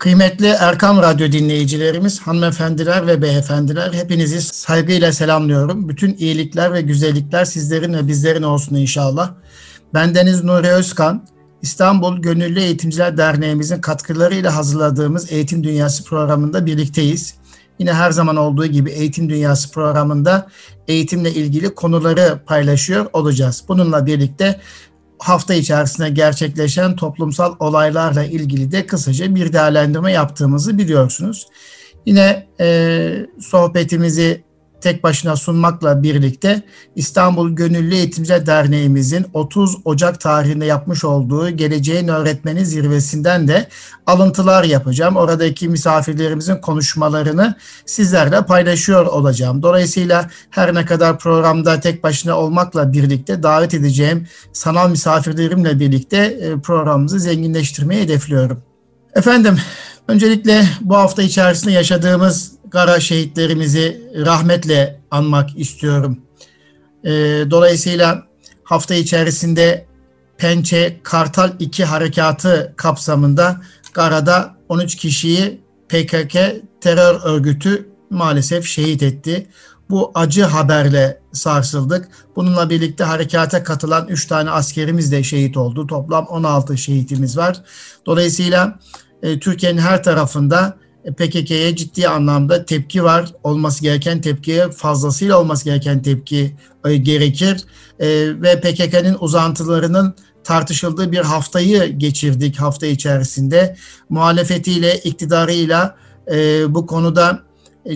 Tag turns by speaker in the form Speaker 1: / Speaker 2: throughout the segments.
Speaker 1: Kıymetli Erkam Radyo dinleyicilerimiz, hanımefendiler ve beyefendiler hepinizi saygıyla selamlıyorum. Bütün iyilikler ve güzellikler sizlerin ve bizlerin olsun inşallah. Ben Deniz Nuri Özkan, İstanbul Gönüllü Eğitimciler Derneğimizin katkılarıyla hazırladığımız Eğitim Dünyası programında birlikteyiz. Yine her zaman olduğu gibi Eğitim Dünyası programında eğitimle ilgili konuları paylaşıyor olacağız. Bununla birlikte hafta içerisinde gerçekleşen toplumsal olaylarla ilgili de kısaca bir değerlendirme yaptığımızı biliyorsunuz. Yine e, sohbetimizi tek başına sunmakla birlikte İstanbul Gönüllü Eğitimciler Derneğimizin 30 Ocak tarihinde yapmış olduğu Geleceğin Öğretmeni Zirvesinden de alıntılar yapacağım. Oradaki misafirlerimizin konuşmalarını sizlerle paylaşıyor olacağım. Dolayısıyla her ne kadar programda tek başına olmakla birlikte davet edeceğim sanal misafirlerimle birlikte e, programımızı zenginleştirmeyi hedefliyorum. Efendim, öncelikle bu hafta içerisinde yaşadığımız kara şehitlerimizi rahmetle anmak istiyorum. E, dolayısıyla hafta içerisinde Pençe Kartal 2 harekatı kapsamında Gara'da 13 kişiyi PKK terör örgütü maalesef şehit etti. Bu acı haberle sarsıldık. Bununla birlikte harekata katılan 3 tane askerimiz de şehit oldu. Toplam 16 şehitimiz var. Dolayısıyla e, Türkiye'nin her tarafında PKK'ye ciddi anlamda tepki var. Olması gereken tepkiye fazlasıyla olması gereken tepki e, gerekir. E, ve PKK'nın uzantılarının tartışıldığı bir haftayı geçirdik hafta içerisinde. Muhalefetiyle, iktidarıyla e, bu konuda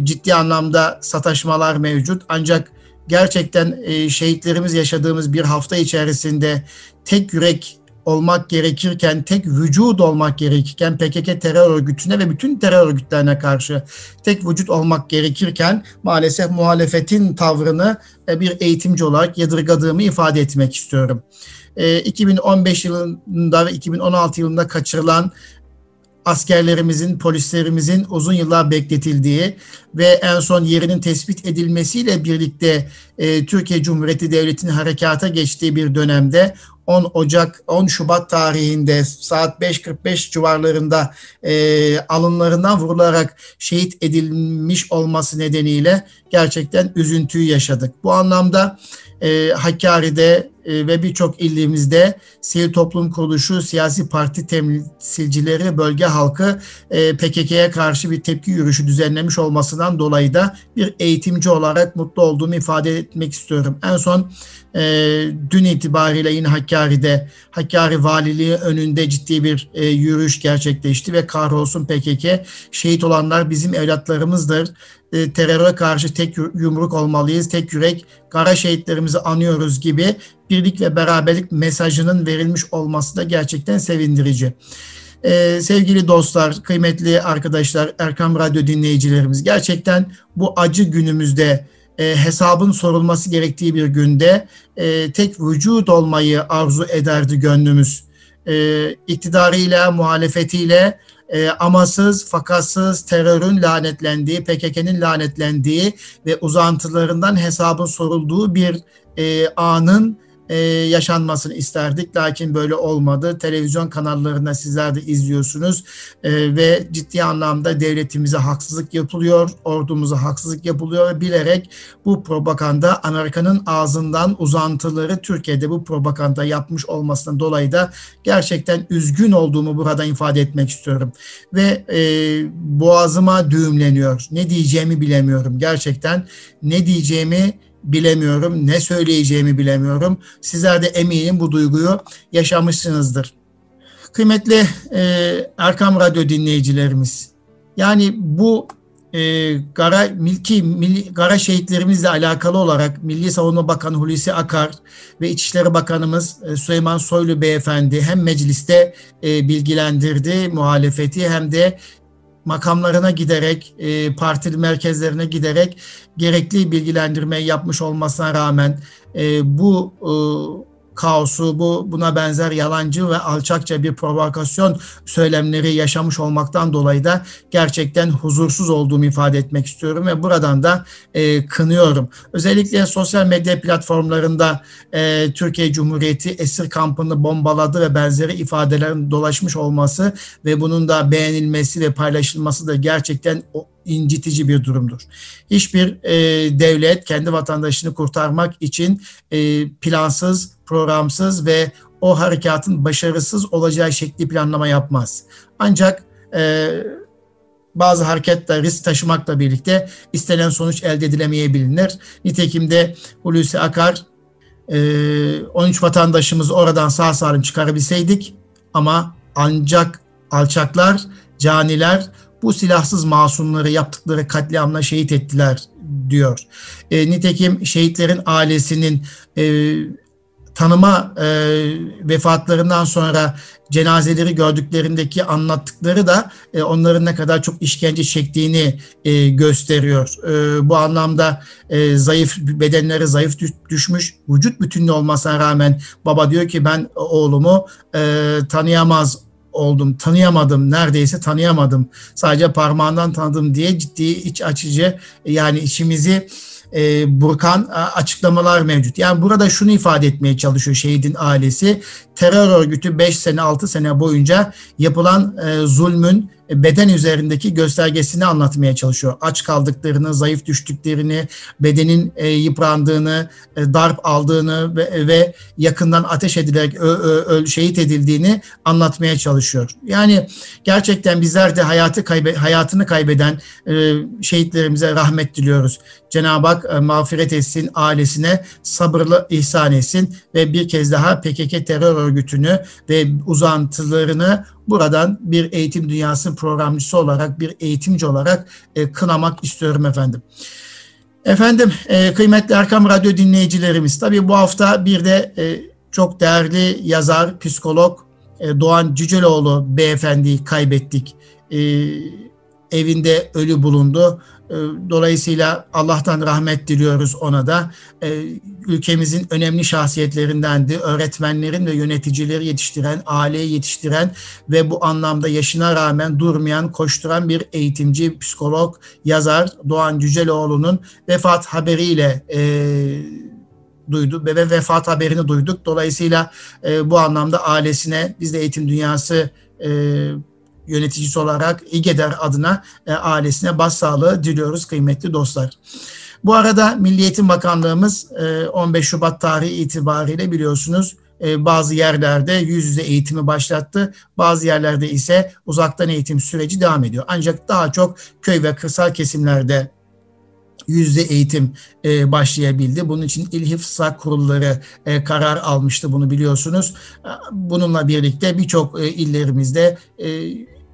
Speaker 1: ciddi anlamda sataşmalar mevcut. Ancak gerçekten şehitlerimiz yaşadığımız bir hafta içerisinde tek yürek olmak gerekirken, tek vücut olmak gerekirken PKK terör örgütüne ve bütün terör örgütlerine karşı tek vücut olmak gerekirken maalesef muhalefetin tavrını e, bir eğitimci olarak yadırgadığımı ifade etmek istiyorum. 2015 e, yılında ve 2016 yılında kaçırılan askerlerimizin, polislerimizin uzun yıllar bekletildiği ve en son yerinin tespit edilmesiyle birlikte e, Türkiye Cumhuriyeti Devleti'nin harekata geçtiği bir dönemde 10 Ocak 10 Şubat tarihinde saat 5.45 civarlarında e, alınlarından vurularak şehit edilmiş olması nedeniyle gerçekten üzüntüyü yaşadık. Bu anlamda e, Hakkari'de ve birçok ilimizde sivil toplum kuruluşu, siyasi parti temsilcileri, bölge halkı e, PKK'ya karşı bir tepki yürüyüşü düzenlemiş olmasından dolayı da bir eğitimci olarak mutlu olduğumu ifade etmek istiyorum. En son e, dün itibariyle yine Hakkari'de Hakkari Valiliği önünde ciddi bir e, yürüyüş gerçekleşti ve kahrolsun PKK şehit olanlar bizim evlatlarımızdır. E, teröre karşı tek yumruk olmalıyız, tek yürek, kara şehitlerimizi anıyoruz gibi birlik ve beraberlik mesajının verilmiş olması da gerçekten sevindirici. Ee, sevgili dostlar, kıymetli arkadaşlar, Erkam Radyo dinleyicilerimiz gerçekten bu acı günümüzde e, hesabın sorulması gerektiği bir günde e, tek vücut olmayı arzu ederdi gönlümüz. E, iktidarıyla, muhalefetiyle e, amasız, fakatsız terörün lanetlendiği, PKK'nın lanetlendiği ve uzantılarından hesabın sorulduğu bir e, anın e, yaşanmasını isterdik. Lakin böyle olmadı. Televizyon kanallarında sizler de izliyorsunuz e, ve ciddi anlamda devletimize haksızlık yapılıyor, ordumuza haksızlık yapılıyor bilerek bu propaganda Amerika'nın ağzından uzantıları Türkiye'de bu propaganda yapmış olmasından dolayı da gerçekten üzgün olduğumu burada ifade etmek istiyorum. Ve e, boğazıma düğümleniyor. Ne diyeceğimi bilemiyorum. Gerçekten ne diyeceğimi bilemiyorum, ne söyleyeceğimi bilemiyorum. Sizler de eminim bu duyguyu yaşamışsınızdır. Kıymetli e, Erkam Radyo dinleyicilerimiz, yani bu e, Gara milki milli, Gara şehitlerimizle alakalı olarak Milli Savunma Bakanı Hulusi Akar ve İçişleri Bakanımız e, Süleyman Soylu Beyefendi hem mecliste e, bilgilendirdi muhalefeti hem de makamlarına giderek, e, partili merkezlerine giderek gerekli bilgilendirme yapmış olmasına rağmen e, bu e, kaosu, bu buna benzer yalancı ve alçakça bir provokasyon söylemleri yaşamış olmaktan dolayı da gerçekten huzursuz olduğumu ifade etmek istiyorum ve buradan da e, kınıyorum. Özellikle sosyal medya platformlarında e, Türkiye Cumhuriyeti esir kampını bombaladı ve benzeri ifadelerin dolaşmış olması ve bunun da beğenilmesi ve paylaşılması da gerçekten incitici bir durumdur. Hiçbir e, devlet kendi vatandaşını kurtarmak için e, plansız, programsız ve o harekatın başarısız olacağı şekli planlama yapmaz. Ancak e, bazı hareketler risk taşımakla birlikte istenen sonuç elde edilemeyebilir. Nitekim de Hulusi Akar 13 vatandaşımızı oradan sağ salim çıkarabilseydik ama ancak alçaklar, caniler bu silahsız masumları yaptıkları katliamla şehit ettiler diyor. E, nitekim şehitlerin ailesinin e, tanıma e, vefatlarından sonra cenazeleri gördüklerindeki anlattıkları da e, onların ne kadar çok işkence çektiğini e, gösteriyor. E, bu anlamda e, zayıf bedenleri zayıf düşmüş, vücut bütünlüğü olmasına rağmen baba diyor ki ben oğlumu e, tanıyamaz oldum, tanıyamadım, neredeyse tanıyamadım. Sadece parmağından tanıdım diye ciddi iç açıcı yani içimizi e, burkan açıklamalar mevcut. Yani burada şunu ifade etmeye çalışıyor şehidin ailesi. Terör örgütü 5 sene 6 sene boyunca yapılan e, zulmün beden üzerindeki göstergesini anlatmaya çalışıyor. Aç kaldıklarını, zayıf düştüklerini, bedenin e, yıprandığını, e, darp aldığını ve, ve yakından ateş edilerek ö, ö, ö, şehit edildiğini anlatmaya çalışıyor. Yani gerçekten bizler de hayatı kaybe, hayatını kaybeden e, şehitlerimize rahmet diliyoruz. Cenab-ı Hak e, mağfiret etsin, ailesine sabırlı ihsan etsin ve bir kez daha PKK terör örgütünü ve uzantılarını buradan bir eğitim dünyası programcısı olarak, bir eğitimci olarak e, kınamak istiyorum efendim. Efendim, e, kıymetli Erkam Radyo dinleyicilerimiz, tabii bu hafta bir de e, çok değerli yazar, psikolog e, Doğan Cüceloğlu beyefendiyi kaybettik. E, evinde ölü bulundu. Ee, dolayısıyla Allah'tan rahmet diliyoruz ona da. Ee, ülkemizin önemli şahsiyetlerindendi. Öğretmenlerin ve yöneticileri yetiştiren, aileyi yetiştiren ve bu anlamda yaşına rağmen durmayan, koşturan bir eğitimci, psikolog, yazar Doğan Cüceloğlu'nun vefat haberiyle e, duydu ve vefat haberini duyduk. Dolayısıyla e, bu anlamda ailesine biz de eğitim dünyası e, yöneticisi olarak İGEDER adına e, ailesine başsağlığı diliyoruz kıymetli dostlar. Bu arada Milli Eğitim Bakanlığımız e, 15 Şubat tarihi itibariyle biliyorsunuz e, bazı yerlerde yüz yüze eğitimi başlattı. Bazı yerlerde ise uzaktan eğitim süreci devam ediyor. Ancak daha çok köy ve kırsal kesimlerde yüzde eğitim e, başlayabildi. Bunun için İl Hifza kurulları e, karar almıştı bunu biliyorsunuz. Bununla birlikte birçok e, illerimizde e,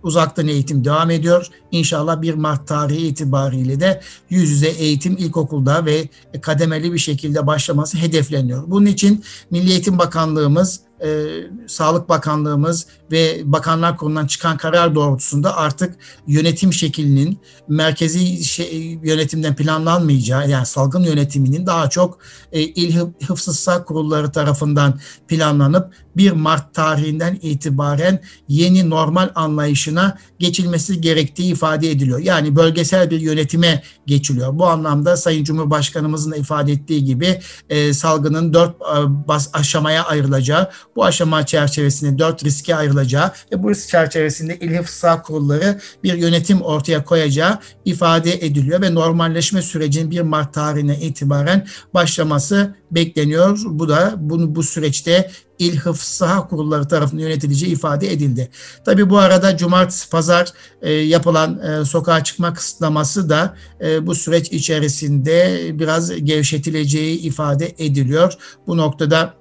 Speaker 1: uzaktan eğitim devam ediyor. İnşallah 1 Mart tarihi itibariyle de yüz yüze eğitim ilkokulda ve kademeli bir şekilde başlaması hedefleniyor. Bunun için Milli Eğitim Bakanlığımız e, Sağlık Bakanlığımız ve Bakanlar Kurulu'ndan çıkan karar doğrultusunda artık yönetim şeklinin merkezi şey, yönetimden planlanmayacağı yani salgın yönetiminin daha çok e, il hıfzı kurulları tarafından planlanıp 1 Mart tarihinden itibaren yeni normal anlayışına geçilmesi gerektiği ifade ediliyor. Yani bölgesel bir yönetime geçiliyor. Bu anlamda Sayın Cumhurbaşkanımızın da ifade ettiği gibi e, salgının dört e, bas aşamaya ayrılacağı, bu aşama çerçevesinde dört riske ayrılacağı ve bu risk çerçevesinde İl Hıfzı Kurulları bir yönetim ortaya koyacağı ifade ediliyor ve normalleşme sürecinin 1 Mart tarihine itibaren başlaması bekleniyor. Bu da bunu bu süreçte İl Hıfzı Kurulları tarafından yönetileceği ifade edildi. Tabi bu arada cumartesi pazar e, yapılan e, sokağa çıkma kısıtlaması da e, bu süreç içerisinde biraz gevşetileceği ifade ediliyor. Bu noktada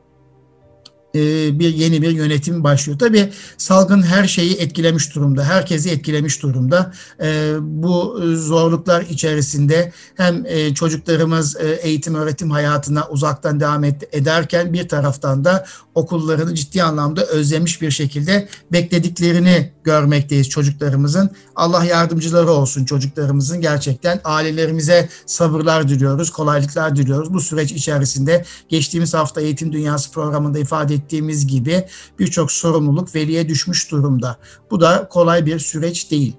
Speaker 1: bir yeni bir yönetim başlıyor. Tabii salgın her şeyi etkilemiş durumda, herkesi etkilemiş durumda. E, bu zorluklar içerisinde hem e, çocuklarımız eğitim öğretim hayatına uzaktan devam ederken bir taraftan da okullarını ciddi anlamda özlemiş bir şekilde beklediklerini görmekteyiz çocuklarımızın. Allah yardımcıları olsun çocuklarımızın. Gerçekten ailelerimize sabırlar diliyoruz, kolaylıklar diliyoruz. Bu süreç içerisinde geçtiğimiz hafta Eğitim Dünyası programında ifade ettiğimiz gibi birçok sorumluluk veliye düşmüş durumda. Bu da kolay bir süreç değil.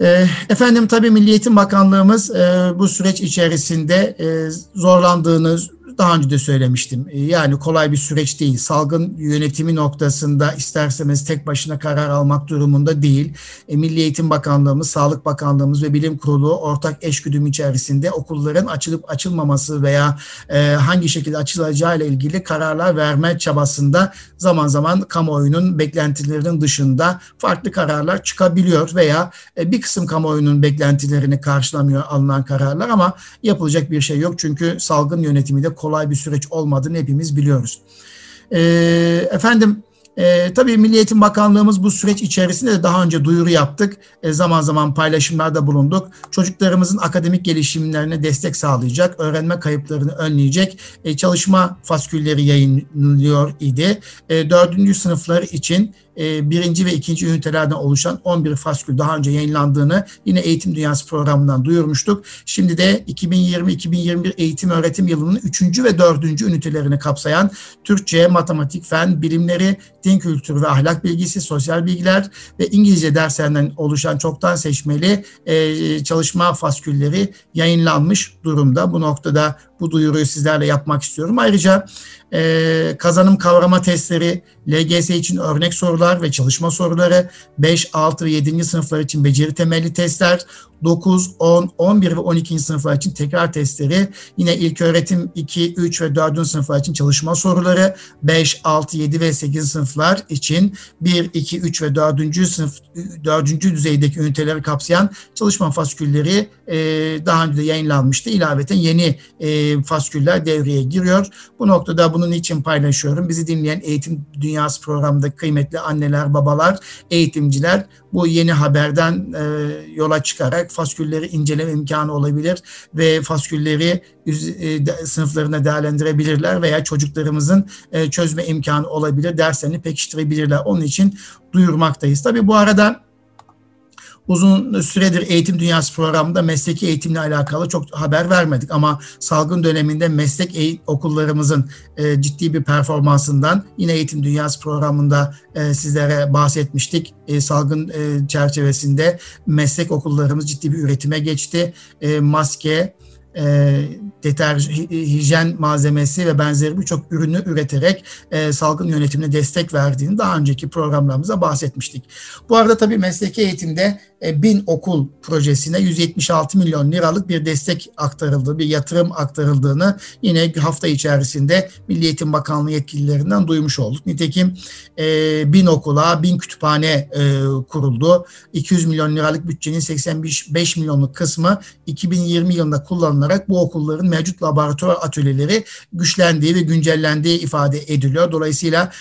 Speaker 1: Ee, efendim tabii Milli Eğitim Bakanlığımız e, bu süreç içerisinde e, zorlandığını daha önce de söylemiştim. E, yani kolay bir süreç değil. Salgın yönetimi noktasında isterseniz tek başına karar almak durumunda değil. E, Milli Eğitim Bakanlığımız, Sağlık Bakanlığımız ve Bilim Kurulu ortak eşgüdüm içerisinde okulların açılıp açılmaması veya e, hangi şekilde açılacağı ile ilgili kararlar verme çabasında zaman zaman kamuoyunun beklentilerinin dışında farklı kararlar çıkabiliyor veya bir kısım kamuoyunun beklentilerini karşılamıyor alınan kararlar ama yapılacak bir şey yok çünkü salgın yönetimi de kolay bir süreç olmadığını hepimiz biliyoruz. E, efendim e, tabii Milli Eğitim Bakanlığımız bu süreç içerisinde de daha önce duyuru yaptık. E, zaman zaman paylaşımlarda bulunduk. Çocuklarımızın akademik gelişimlerine destek sağlayacak, öğrenme kayıplarını önleyecek e, çalışma faskülleri yayınlıyor idi. E, dördüncü sınıflar için e, birinci ve ikinci ünitelerden oluşan 11 faskül daha önce yayınlandığını yine Eğitim Dünyası programından duyurmuştuk. Şimdi de 2020-2021 eğitim öğretim yılının 3. ve 4. ünitelerini kapsayan Türkçe, matematik, fen, bilimleri, din kültürü ve ahlak bilgisi, sosyal bilgiler ve İngilizce derslerinden oluşan çoktan seçmeli e, çalışma faskülleri yayınlanmış durumda. Bu noktada bu duyuruyu sizlerle yapmak istiyorum. Ayrıca e, kazanım kavrama testleri, LGS için örnek sorular ve çalışma soruları, 5, 6 ve 7. sınıflar için beceri temelli testler, 9, 10, 11 ve 12. sınıflar için tekrar testleri, yine ilk öğretim 2, 3 ve 4. sınıflar için çalışma soruları, 5, 6, 7 ve 8 sınıflar için 1, 2, 3 ve 4. sınıf 4. düzeydeki üniteleri kapsayan çalışma faskülleri e, daha önce de yayınlanmıştı. İlaveten yeni e, fasküller devreye giriyor. Bu noktada bunun için paylaşıyorum. Bizi dinleyen Eğitim Dünyası programındaki kıymetli anneler, babalar, eğitimciler bu yeni haberden e, yola çıkarak faskülleri inceleme imkanı olabilir ve faskülleri e, sınıflarına değerlendirebilirler veya çocuklarımızın e, çözme imkanı olabilir, derslerini pekiştirebilirler. Onun için duyurmaktayız. Tabii bu arada uzun süredir Eğitim Dünyası programında mesleki eğitimle alakalı çok haber vermedik ama salgın döneminde meslek eğit- okullarımızın e, ciddi bir performansından yine Eğitim Dünyası programında e, sizlere bahsetmiştik. E, salgın çerçevesinde meslek okullarımız ciddi bir üretime geçti. Maske, e, deterjan, hijyen malzemesi ve benzeri birçok ürünü üreterek e, salgın yönetimine destek verdiğini daha önceki programlarımızda bahsetmiştik. Bu arada tabii mesleki eğitimde e, bin okul projesine 176 milyon liralık bir destek aktarıldı, bir yatırım aktarıldığını yine hafta içerisinde Milli Eğitim Bakanlığı yetkililerinden duymuş olduk. Nitekim e, bin okula, bin kütüphane e, kuruldu. 200 milyon liralık bütçenin 85 milyonluk kısmı 2020 yılında kullanılarak bu okulların mevcut laboratuvar atölyeleri güçlendiği ve güncellendiği ifade ediliyor. Dolayısıyla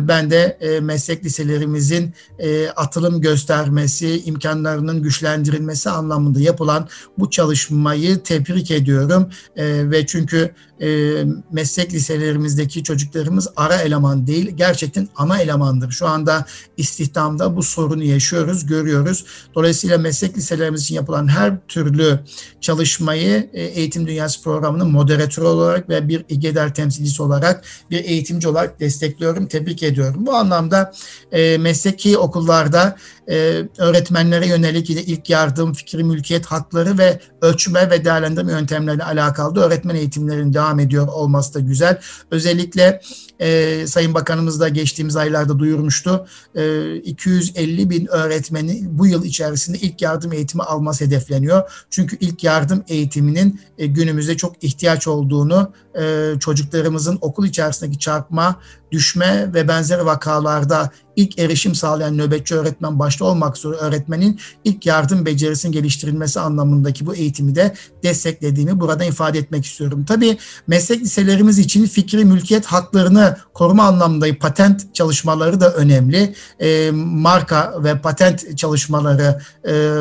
Speaker 1: ben de meslek liselerimizin atılım göstermesi, imkan imkanlarının güçlendirilmesi anlamında yapılan bu çalışmayı tebrik ediyorum e, ve çünkü e, meslek liselerimizdeki çocuklarımız ara eleman değil, gerçekten ana elemandır. Şu anda istihdamda bu sorunu yaşıyoruz, görüyoruz. Dolayısıyla meslek liselerimiz için yapılan her türlü çalışmayı e, Eğitim Dünyası programının moderatörü olarak ve bir İGEDER temsilcisi olarak, bir eğitimci olarak destekliyorum, tebrik ediyorum. Bu anlamda e, mesleki okullarda e, öğretmenlere yönelik ilk yardım, fikri mülkiyet hakları ve ölçme ve değerlendirme yöntemleriyle alakalı da öğretmen eğitimlerinin devam ediyor olması da güzel. Özellikle e, Sayın Bakanımız da geçtiğimiz aylarda duyurmuştu. E, 250 bin öğretmeni bu yıl içerisinde ilk yardım eğitimi alması hedefleniyor. Çünkü ilk yardım eğitiminin e, günümüzde çok ihtiyaç olduğunu e, çocuklarımızın okul içerisindeki çarpma, düşme ve benzeri vakalarda ilk erişim sağlayan nöbetçi öğretmen başta olmak üzere öğretmenin ilk yardım becerisinin geliştirilmesi anlamındaki bu eğitimi de desteklediğimi burada ifade etmek istiyorum. Tabii meslek liselerimiz için fikri mülkiyet haklarını koruma anlamında patent çalışmaları da önemli. E, marka ve patent çalışmaları e,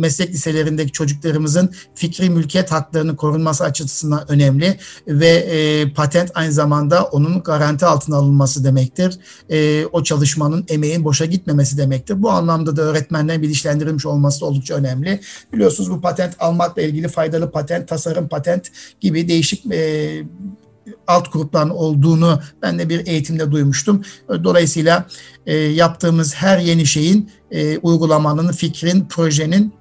Speaker 1: meslek liselerindeki çocuklarımızın fikri mülkiyet haklarının korunması açısından önemli ve e, patent aynı zamanda onun garanti altına alınması demektir. E, o çalışmanın, emeğin boşa gitmemesi demektir. Bu anlamda da öğretmenlerin bilinçlendirilmiş olması oldukça önemli. Biliyorsunuz bu patent almakla ilgili faydalı patent, tasarım patent gibi değişik e, alt grupların olduğunu ben de bir eğitimde duymuştum. Dolayısıyla e, yaptığımız her yeni şeyin e, uygulamanın, fikrin, projenin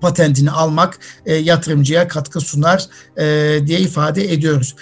Speaker 1: patentini almak e, yatırımcıya katkı sunar e, diye ifade ediyoruz.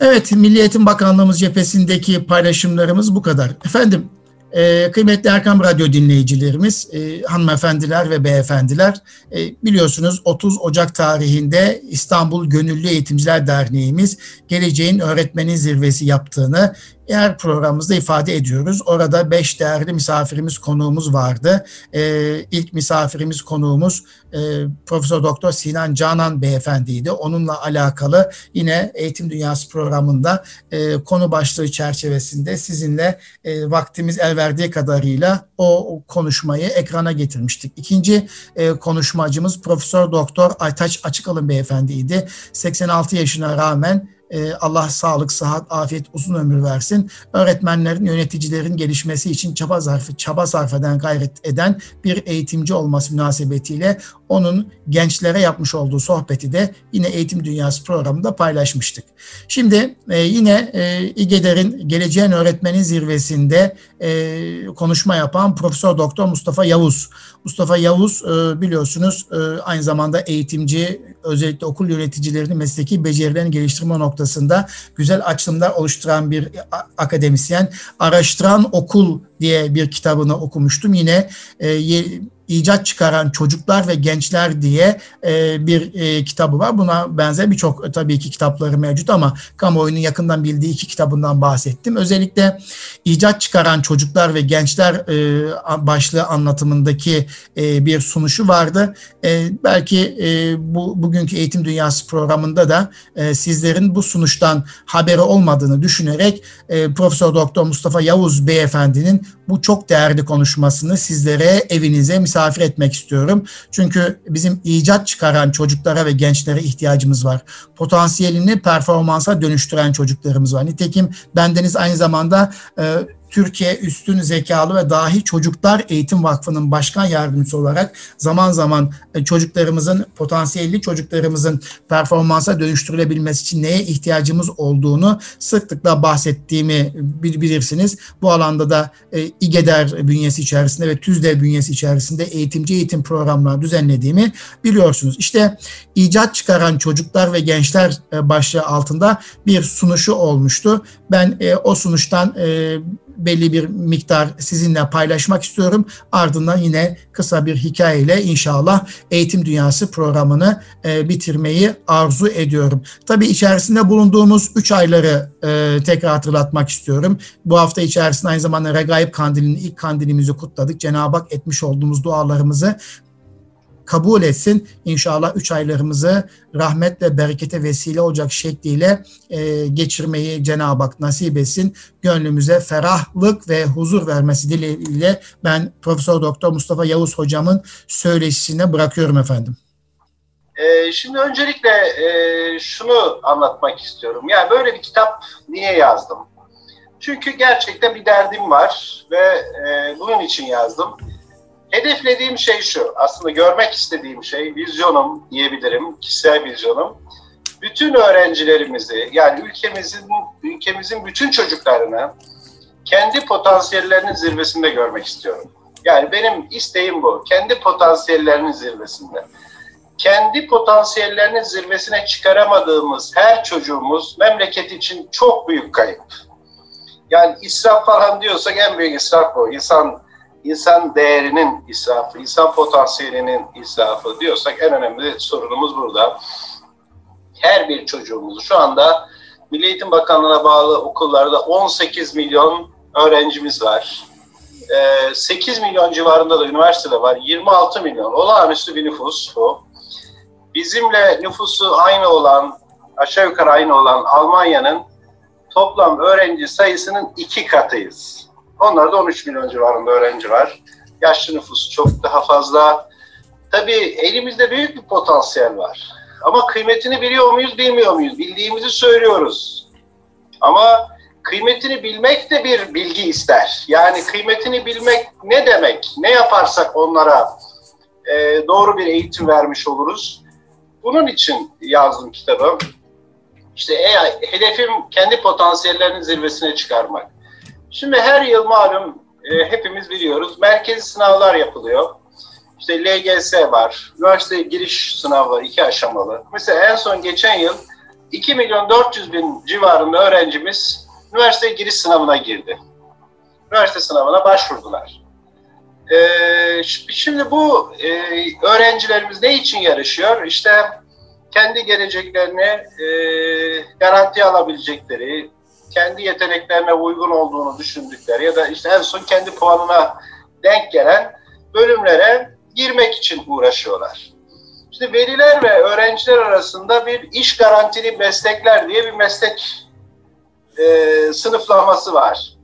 Speaker 1: Evet, Milli Eğitim Bakanlığımız cephesindeki paylaşımlarımız bu kadar. Efendim, e, kıymetli Erkam Radyo dinleyicilerimiz, e, hanımefendiler ve beyefendiler, e, biliyorsunuz 30 Ocak tarihinde İstanbul Gönüllü Eğitimciler Derneğimiz Geleceğin Öğretmenin Zirvesi yaptığını her programımızda ifade ediyoruz. Orada beş değerli misafirimiz, konuğumuz vardı. Ee, ilk misafirimiz, konuğumuz e, Profesör Doktor Sinan Canan Beyefendiydi. Onunla alakalı yine Eğitim Dünyası programında e, konu başlığı çerçevesinde sizinle e, vaktimiz el verdiği kadarıyla o konuşmayı ekrana getirmiştik. İkinci e, konuşmacımız Profesör Doktor Aytaç Açıkalın Beyefendiydi. 86 yaşına rağmen Allah sağlık, sıhhat, afiyet, uzun ömür versin. Öğretmenlerin, yöneticilerin gelişmesi için çaba sarf, çaba sarf eden, gayret eden bir eğitimci olması münasebetiyle onun gençlere yapmış olduğu sohbeti de yine Eğitim Dünyası programında paylaşmıştık. Şimdi e, yine e, İGEDER'in Geleceğin Öğretmenin Zirvesi'nde e, konuşma yapan Profesör Doktor Mustafa Yavuz. Mustafa Yavuz e, biliyorsunuz e, aynı zamanda eğitimci, özellikle okul yöneticilerinin mesleki becerilerini geliştirme noktasında güzel açılımlar oluşturan bir akademisyen. Araştıran Okul diye bir kitabını okumuştum. Yine e, icat çıkaran çocuklar ve gençler diye e, bir e, kitabı var. Buna benzer birçok e, tabii ki kitapları mevcut ama kamuoyunun yakından bildiği iki kitabından bahsettim. Özellikle icat çıkaran çocuklar ve gençler e, başlığı anlatımındaki e, bir sunuşu vardı. E, belki e, bu bugünkü Eğitim Dünyası programında da e, sizlerin bu sunuştan haberi olmadığını düşünerek e, Profesör Doktor Mustafa Yavuz Beyefendinin bu çok değerli konuşmasını sizlere evinize misafir etmek istiyorum. Çünkü bizim icat çıkaran çocuklara ve gençlere ihtiyacımız var. Potansiyelini performansa dönüştüren çocuklarımız var. Nitekim bendeniz aynı zamanda e, Türkiye Üstün Zekalı ve Dahi Çocuklar Eğitim Vakfı'nın başkan yardımcısı olarak zaman zaman e, çocuklarımızın, potansiyelli çocuklarımızın performansa dönüştürülebilmesi için neye ihtiyacımız olduğunu sıklıkla bahsettiğimi bilirsiniz. Bu alanda da e, İGEDER bünyesi içerisinde ve TÜZDEV bünyesi içerisinde eğitimci eğitim programları düzenlediğimi biliyorsunuz. İşte icat çıkaran çocuklar ve gençler e, başlığı altında bir sunuşu olmuştu. Ben o sunuştan belli bir miktar sizinle paylaşmak istiyorum. Ardından yine kısa bir hikayeyle inşallah Eğitim Dünyası programını e, bitirmeyi arzu ediyorum. Tabii içerisinde bulunduğumuz 3 ayları e, tekrar hatırlatmak istiyorum. Bu hafta içerisinde aynı zamanda Regaib Kandili'nin ilk kandilimizi kutladık. Cenab-ı Hak etmiş olduğumuz dualarımızı kabul etsin. İnşallah üç aylarımızı rahmetle, berekete vesile olacak şekliyle e, geçirmeyi Cenab-ı Hak nasip etsin. Gönlümüze ferahlık ve huzur vermesi dileğiyle ben Profesör Doktor Mustafa Yavuz hocamın söyleşisine bırakıyorum efendim.
Speaker 2: Ee, şimdi öncelikle e, şunu anlatmak istiyorum. Yani böyle bir kitap niye yazdım? Çünkü gerçekten bir derdim var ve e, bunun için yazdım. Hedeflediğim şey şu, aslında görmek istediğim şey, vizyonum diyebilirim, kişisel vizyonum. Bütün öğrencilerimizi, yani ülkemizin ülkemizin bütün çocuklarını kendi potansiyellerinin zirvesinde görmek istiyorum. Yani benim isteğim bu. Kendi potansiyellerinin zirvesinde. Kendi potansiyellerinin zirvesine çıkaramadığımız her çocuğumuz memleket için çok büyük kayıp. Yani israf falan diyorsak en büyük israf bu. İnsan insan değerinin israfı, insan potansiyelinin israfı diyorsak en önemli sorunumuz burada. Her bir çocuğumuz şu anda Milli Eğitim Bakanlığı'na bağlı okullarda 18 milyon öğrencimiz var. 8 ee, milyon civarında da üniversitede var. 26 milyon. Olağanüstü bir nüfus bu. Bizimle nüfusu aynı olan, aşağı yukarı aynı olan Almanya'nın toplam öğrenci sayısının iki katıyız. Onlarda 13 milyon civarında öğrenci var. Yaşlı nüfusu çok daha fazla. tabii elimizde büyük bir potansiyel var. Ama kıymetini biliyor muyuz, bilmiyor muyuz? Bildiğimizi söylüyoruz. Ama kıymetini bilmek de bir bilgi ister. Yani kıymetini bilmek ne demek? Ne yaparsak onlara e, doğru bir eğitim vermiş oluruz. Bunun için yazdım kitabı. İşte e, hedefim kendi potansiyellerinin zirvesine çıkarmak. Şimdi her yıl malum e, hepimiz biliyoruz merkezi sınavlar yapılıyor. İşte LGS var, üniversite giriş sınavı iki aşamalı. Mesela en son geçen yıl 2 milyon 400 bin civarında öğrencimiz üniversite giriş sınavına girdi. Üniversite sınavına başvurdular. Ee, şimdi bu e, öğrencilerimiz ne için yarışıyor? İşte kendi geleceklerini e, garanti alabilecekleri, kendi yeteneklerine uygun olduğunu düşündükleri ya da işte en son kendi puanına denk gelen bölümlere girmek için uğraşıyorlar. İşte veliler ve öğrenciler arasında bir iş garantili meslekler diye bir meslek e, sınıflaması var.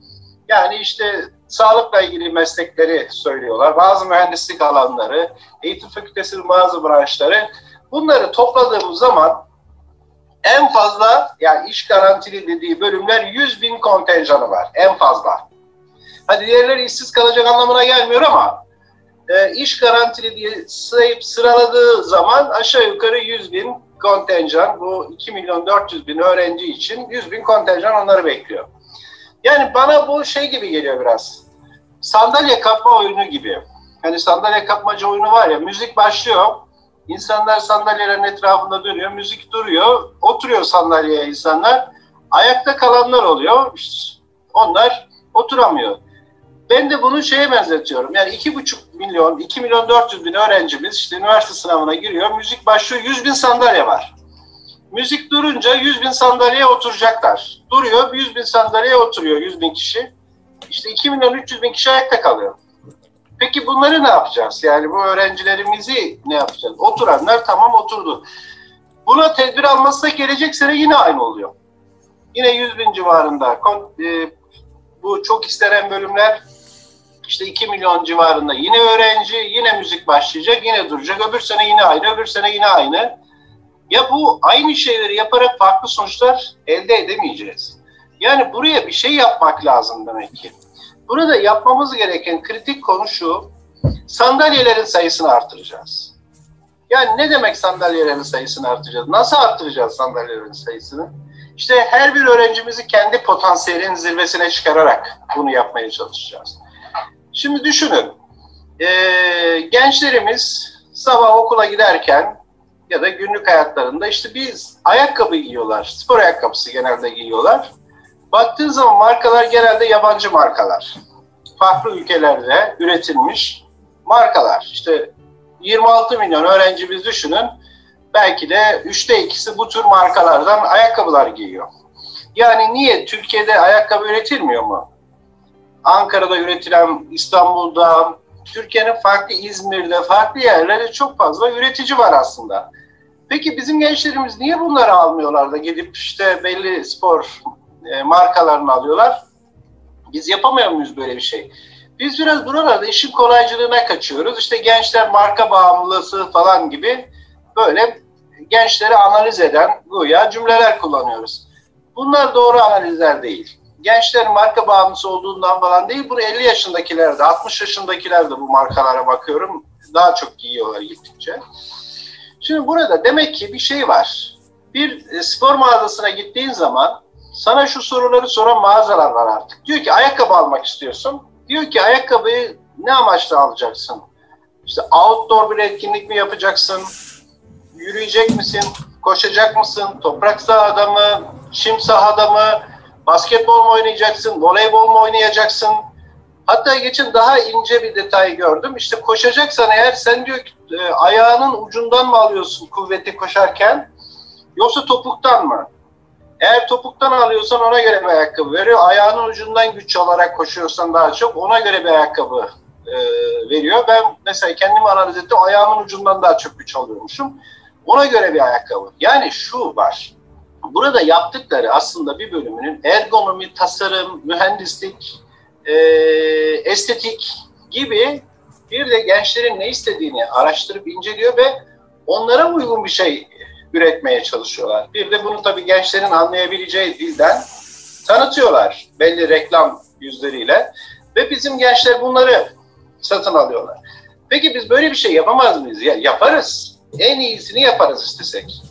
Speaker 2: Yani işte sağlıkla ilgili meslekleri söylüyorlar. Bazı mühendislik alanları, eğitim fakültesinin bazı branşları. Bunları topladığımız zaman en fazla yani iş garantili dediği bölümler 100 bin kontenjanı var. En fazla. Hadi diğerleri işsiz kalacak anlamına gelmiyor ama e, iş garantili diye sayıp sıraladığı zaman aşağı yukarı 100 bin kontenjan bu 2 milyon 400 bin öğrenci için 100 bin kontenjan onları bekliyor. Yani bana bu şey gibi geliyor biraz. Sandalye kapma oyunu gibi. Hani sandalye kapmaca oyunu var ya müzik başlıyor. İnsanlar sandalyelerin etrafında dönüyor. Müzik duruyor. Oturuyor sandalyeye insanlar. Ayakta kalanlar oluyor. Onlar oturamıyor. Ben de bunu şeye benzetiyorum. Yani iki buçuk milyon, iki milyon dört yüz bin öğrencimiz işte üniversite sınavına giriyor. Müzik başlıyor. Yüz bin sandalye var. Müzik durunca yüz bin sandalyeye oturacaklar. Duruyor. Yüz bin sandalyeye oturuyor. Yüz bin kişi. İşte iki milyon üç yüz bin kişi ayakta kalıyor. Peki bunları ne yapacağız? Yani bu öğrencilerimizi ne yapacağız? Oturanlar tamam oturdu. Buna tedbir almazsa gelecek sene yine aynı oluyor. Yine 100 bin civarında. E, bu çok istenen bölümler işte 2 milyon civarında yine öğrenci, yine müzik başlayacak, yine duracak. Öbür sene yine aynı, öbür sene yine aynı. Ya bu aynı şeyleri yaparak farklı sonuçlar elde edemeyeceğiz. Yani buraya bir şey yapmak lazım demek ki. Burada yapmamız gereken kritik konu şu, sandalyelerin sayısını artıracağız. Yani ne demek sandalyelerin sayısını artıracağız? Nasıl artıracağız sandalyelerin sayısını? İşte her bir öğrencimizi kendi potansiyelin zirvesine çıkararak bunu yapmaya çalışacağız. Şimdi düşünün, gençlerimiz sabah okula giderken ya da günlük hayatlarında işte biz ayakkabı giyiyorlar, spor ayakkabısı genelde giyiyorlar. Baktığın zaman markalar genelde yabancı markalar. Farklı ülkelerde üretilmiş markalar. İşte 26 milyon öğrencimiz düşünün. Belki de üçte ikisi bu tür markalardan ayakkabılar giyiyor. Yani niye? Türkiye'de ayakkabı üretilmiyor mu? Ankara'da üretilen, İstanbul'da, Türkiye'nin farklı İzmir'de, farklı yerlerde çok fazla üretici var aslında. Peki bizim gençlerimiz niye bunları almıyorlar da gidip işte belli spor e, markalarını alıyorlar? Biz yapamıyor muyuz böyle bir şey? Biz biraz buralarda işin kolaycılığına kaçıyoruz. İşte gençler marka bağımlısı falan gibi böyle gençleri analiz eden güya cümleler kullanıyoruz. Bunlar doğru analizler değil. Gençler marka bağımlısı olduğundan falan değil. Bunu 50 yaşındakiler de 60 yaşındakiler de bu markalara bakıyorum. Daha çok giyiyorlar gittikçe. Şimdi burada demek ki bir şey var. Bir e, spor mağazasına gittiğin zaman sana şu soruları soran mağazalar var artık. Diyor ki ayakkabı almak istiyorsun. Diyor ki ayakkabıyı ne amaçla alacaksın? İşte outdoor bir etkinlik mi yapacaksın? Yürüyecek misin? Koşacak mısın? Toprak sahada mı? Çim sahada mı? Basketbol mu oynayacaksın? Voleybol mu oynayacaksın? Hatta geçen daha ince bir detay gördüm. İşte koşacaksan eğer sen diyor ki e, ayağının ucundan mı alıyorsun kuvveti koşarken yoksa topuktan mı? Eğer topuktan alıyorsan ona göre bir ayakkabı veriyor. Ayağının ucundan güç alarak koşuyorsan daha çok ona göre bir ayakkabı e, veriyor. Ben mesela kendimi analiz ettim. Ayağımın ucundan daha çok güç alıyormuşum. Ona göre bir ayakkabı. Yani şu var. Burada yaptıkları aslında bir bölümünün ergonomi, tasarım, mühendislik, e, estetik gibi bir de gençlerin ne istediğini araştırıp inceliyor ve onlara uygun bir şey üretmeye çalışıyorlar. Bir de bunu tabii gençlerin anlayabileceği dilden tanıtıyorlar belli reklam yüzleriyle ve bizim gençler bunları satın alıyorlar. Peki biz böyle bir şey yapamaz mıyız? Ya, yaparız. En iyisini yaparız istesek.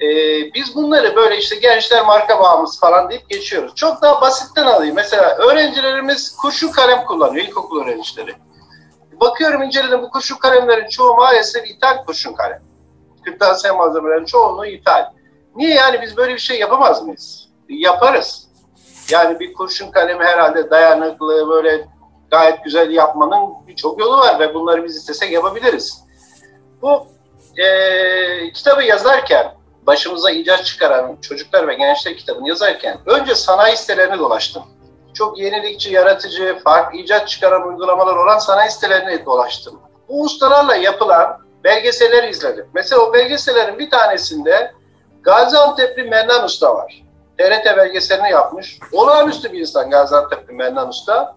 Speaker 2: Ee, biz bunları böyle işte gençler marka bağımlısı falan deyip geçiyoruz. Çok daha basitten alayım. Mesela öğrencilerimiz kurşun kalem kullanıyor, ilkokul öğrencileri. Bakıyorum inceledim bu kurşun kalemlerin çoğu maalesef ithal kurşun kalem. Kırtasiye malzemelerin çoğunluğu ithal. Niye yani biz böyle bir şey yapamaz mıyız? Yaparız. Yani bir kurşun kalemi herhalde dayanıklı böyle gayet güzel yapmanın birçok yolu var ve bunları biz istesek yapabiliriz. Bu e, kitabı yazarken başımıza icat çıkaran çocuklar ve gençler kitabını yazarken önce sanayi sitelerini dolaştım. Çok yenilikçi, yaratıcı, farklı icat çıkaran uygulamalar olan sanayi sitelerini dolaştım. Bu ustalarla yapılan belgeseller izledim. Mesela o belgesellerin bir tanesinde Gaziantep'li Mennan Usta var. TRT belgeselini yapmış. Olağanüstü bir insan Gaziantep'li Mennan Usta.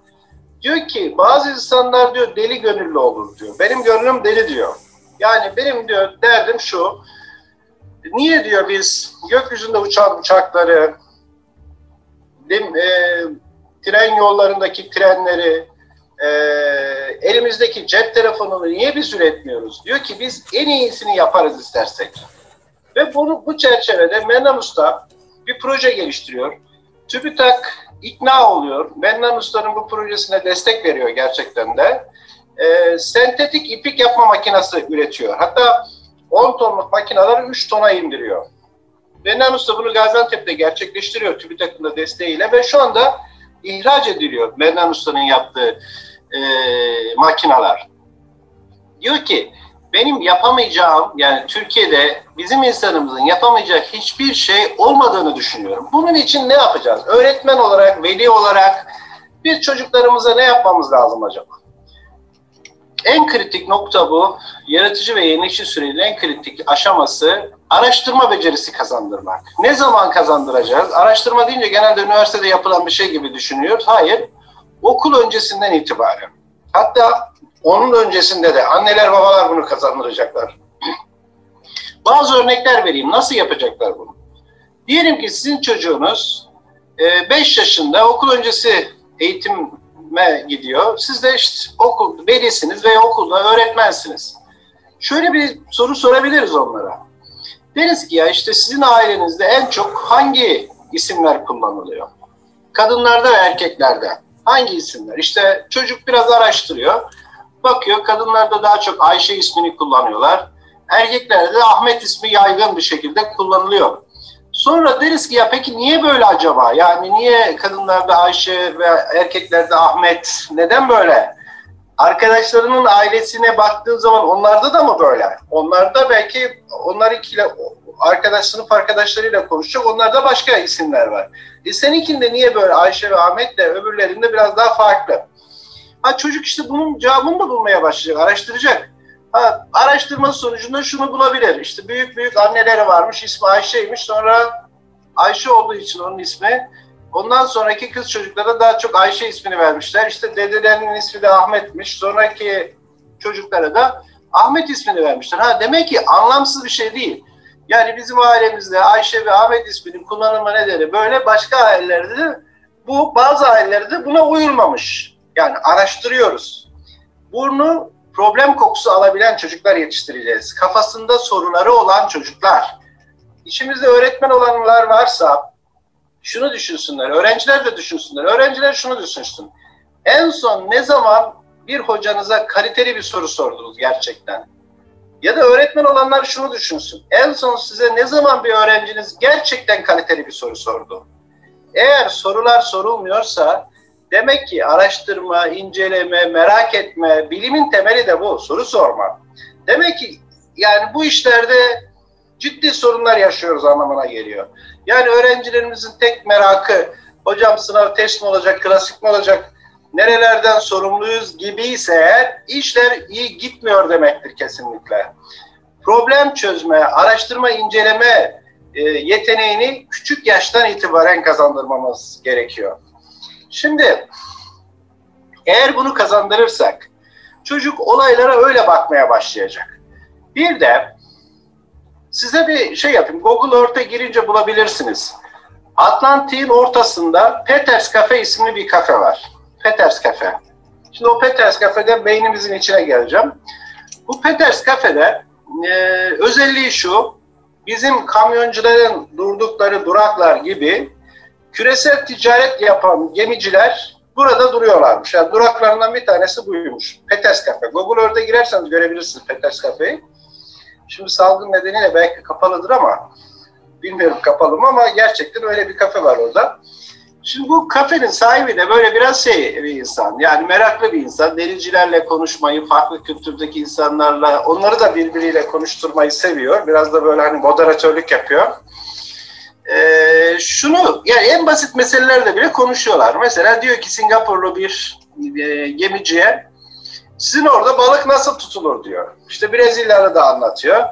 Speaker 2: Diyor ki bazı insanlar diyor deli gönüllü olur diyor. Benim gönlüm deli diyor. Yani benim diyor derdim şu. Niye diyor biz gökyüzünde uçan uçakları, e, tren yollarındaki trenleri, e, elimizdeki cep telefonunu niye biz üretmiyoruz? Diyor ki biz en iyisini yaparız istersek. Ve bunu bu çerçevede Mennan Usta bir proje geliştiriyor. TÜBİTAK ikna oluyor. Mennan Usta'nın bu projesine destek veriyor gerçekten de. E, sentetik ipik yapma makinesi üretiyor. Hatta 10 tonluk makineleri 3 tona indiriyor. Mennan Usta bunu Gaziantep'te gerçekleştiriyor TÜBİTAK'ın da desteğiyle ve şu anda ihraç ediliyor Mennan Usta'nın yaptığı e, makineler. Diyor ki benim yapamayacağım yani Türkiye'de bizim insanımızın yapamayacağı hiçbir şey olmadığını düşünüyorum. Bunun için ne yapacağız? Öğretmen olarak, veli olarak biz çocuklarımıza ne yapmamız lazım acaba? En kritik nokta bu. Yaratıcı ve yenilikçi sürecin en kritik aşaması araştırma becerisi kazandırmak. Ne zaman kazandıracağız? Araştırma deyince genelde üniversitede yapılan bir şey gibi düşünüyoruz. Hayır. Okul öncesinden itibaren. Hatta onun öncesinde de anneler babalar bunu kazandıracaklar. Bazı örnekler vereyim. Nasıl yapacaklar bunu? Diyelim ki sizin çocuğunuz 5 e, yaşında okul öncesi eğitime gidiyor. Siz de işte okul velisiniz veya okulda öğretmensiniz. Şöyle bir soru sorabiliriz onlara. Deriz ki ya işte sizin ailenizde en çok hangi isimler kullanılıyor? Kadınlarda ve erkeklerde hangi isimler? İşte çocuk biraz araştırıyor. Bakıyor kadınlarda daha çok Ayşe ismini kullanıyorlar. Erkeklerde de Ahmet ismi yaygın bir şekilde kullanılıyor. Sonra deriz ki ya peki niye böyle acaba? Yani niye kadınlarda Ayşe ve erkeklerde Ahmet? Neden böyle? Arkadaşlarının ailesine baktığın zaman onlarda da mı böyle? Onlarda belki onlar ikiyle arkadaş sınıf arkadaşlarıyla konuşacak. Onlarda başka isimler var. E seninkinde niye böyle Ayşe ve Ahmet de öbürlerinde biraz daha farklı? Ha çocuk işte bunun cevabını da bulmaya başlayacak, araştıracak. Ha, araştırma sonucunda şunu bulabilir. İşte büyük büyük anneleri varmış, ismi Ayşe'ymiş. Sonra Ayşe olduğu için onun ismi. Ondan sonraki kız çocuklara daha çok Ayşe ismini vermişler. İşte dedelerinin ismi de Ahmet'miş. Sonraki çocuklara da Ahmet ismini vermişler. Ha demek ki anlamsız bir şey değil. Yani bizim ailemizde Ayşe ve Ahmet isminin kullanılma nedeni böyle. Başka ailelerde de bu bazı ailelerde buna uyulmamış. Yani araştırıyoruz. Burnu problem kokusu alabilen çocuklar yetiştireceğiz. Kafasında soruları olan çocuklar. İçimizde öğretmen olanlar varsa şunu düşünsünler, öğrenciler de düşünsünler. Öğrenciler şunu düşünsün. En son ne zaman bir hocanıza kaliteli bir soru sordunuz gerçekten? Ya da öğretmen olanlar şunu düşünsün. En son size ne zaman bir öğrenciniz gerçekten kaliteli bir soru sordu? Eğer sorular sorulmuyorsa Demek ki araştırma, inceleme, merak etme, bilimin temeli de bu, soru sorma. Demek ki yani bu işlerde ciddi sorunlar yaşıyoruz anlamına geliyor. Yani öğrencilerimizin tek merakı, hocam sınav test mi olacak, klasik mi olacak, nerelerden sorumluyuz gibi ise işler iyi gitmiyor demektir kesinlikle. Problem çözme, araştırma, inceleme e, yeteneğini küçük yaştan itibaren kazandırmamız gerekiyor. Şimdi eğer bunu kazandırırsak Çocuk olaylara öyle bakmaya başlayacak. Bir de size bir şey yapayım. Google Earth'e girince bulabilirsiniz. Atlantik'in ortasında Peters Cafe isimli bir kafe var. Peters Cafe. Şimdi o Peters Cafe'de beynimizin içine geleceğim. Bu Peters Cafe'de e, özelliği şu, bizim kamyoncuların durdukları duraklar gibi küresel ticaret yapan gemiciler burada duruyorlarmış. Yani duraklarından bir tanesi buymuş. Peters Cafe. Google Earth'e girerseniz görebilirsiniz Peters Cafe'yi. Şimdi salgın nedeniyle belki kapalıdır ama bilmiyorum kapalı mı ama gerçekten öyle bir kafe var orada. Şimdi bu kafenin sahibi de böyle biraz şey bir insan. Yani meraklı bir insan. Denizcilerle konuşmayı, farklı kültürdeki insanlarla, onları da birbiriyle konuşturmayı seviyor. Biraz da böyle hani moderatörlük yapıyor. Ee, şunu, yani en basit meselelerde bile konuşuyorlar. Mesela diyor ki Singapurlu bir e, gemiciye sizin orada balık nasıl tutulur diyor. İşte Brezilyalı da anlatıyor.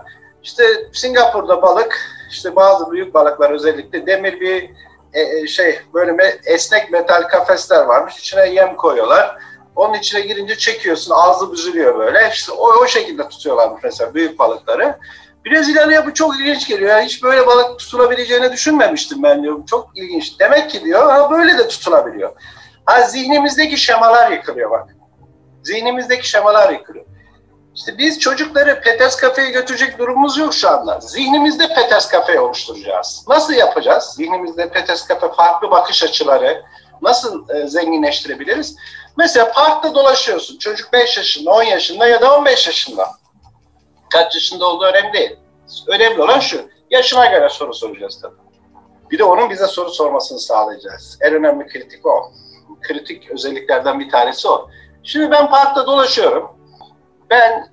Speaker 2: İşte Singapur'da balık, işte bazı büyük balıklar özellikle demir bir e, e, şey böyle me, esnek metal kafesler varmış. İçine yem koyuyorlar. Onun içine girince çekiyorsun. Ağzı büzülüyor böyle. İşte o, o şekilde tutuyorlar mesela büyük balıkları. Brezilyalıya bu çok ilginç geliyor. Yani hiç böyle balık tutulabileceğini düşünmemiştim ben diyor. Çok ilginç. Demek ki diyor ha böyle de tutulabiliyor. Ha zihnimizdeki şemalar yıkılıyor bak. Zihnimizdeki şemalar yıkılıyor. İşte biz çocukları Peters Cafe'ye götürecek durumumuz yok şu anda. Zihnimizde Peters Cafe oluşturacağız. Nasıl yapacağız? Zihnimizde Peters Cafe farklı bakış açıları nasıl e, zenginleştirebiliriz? Mesela parkta dolaşıyorsun. Çocuk 5 yaşında, 10 yaşında ya da 15 yaşında. Kaç yaşında olduğu önemli değil. Önemli olan şu. Yaşına göre soru soracağız tabii. Bir de onun bize soru sormasını sağlayacağız. En önemli kritik o. Kritik özelliklerden bir tanesi o. Şimdi ben parkta dolaşıyorum ben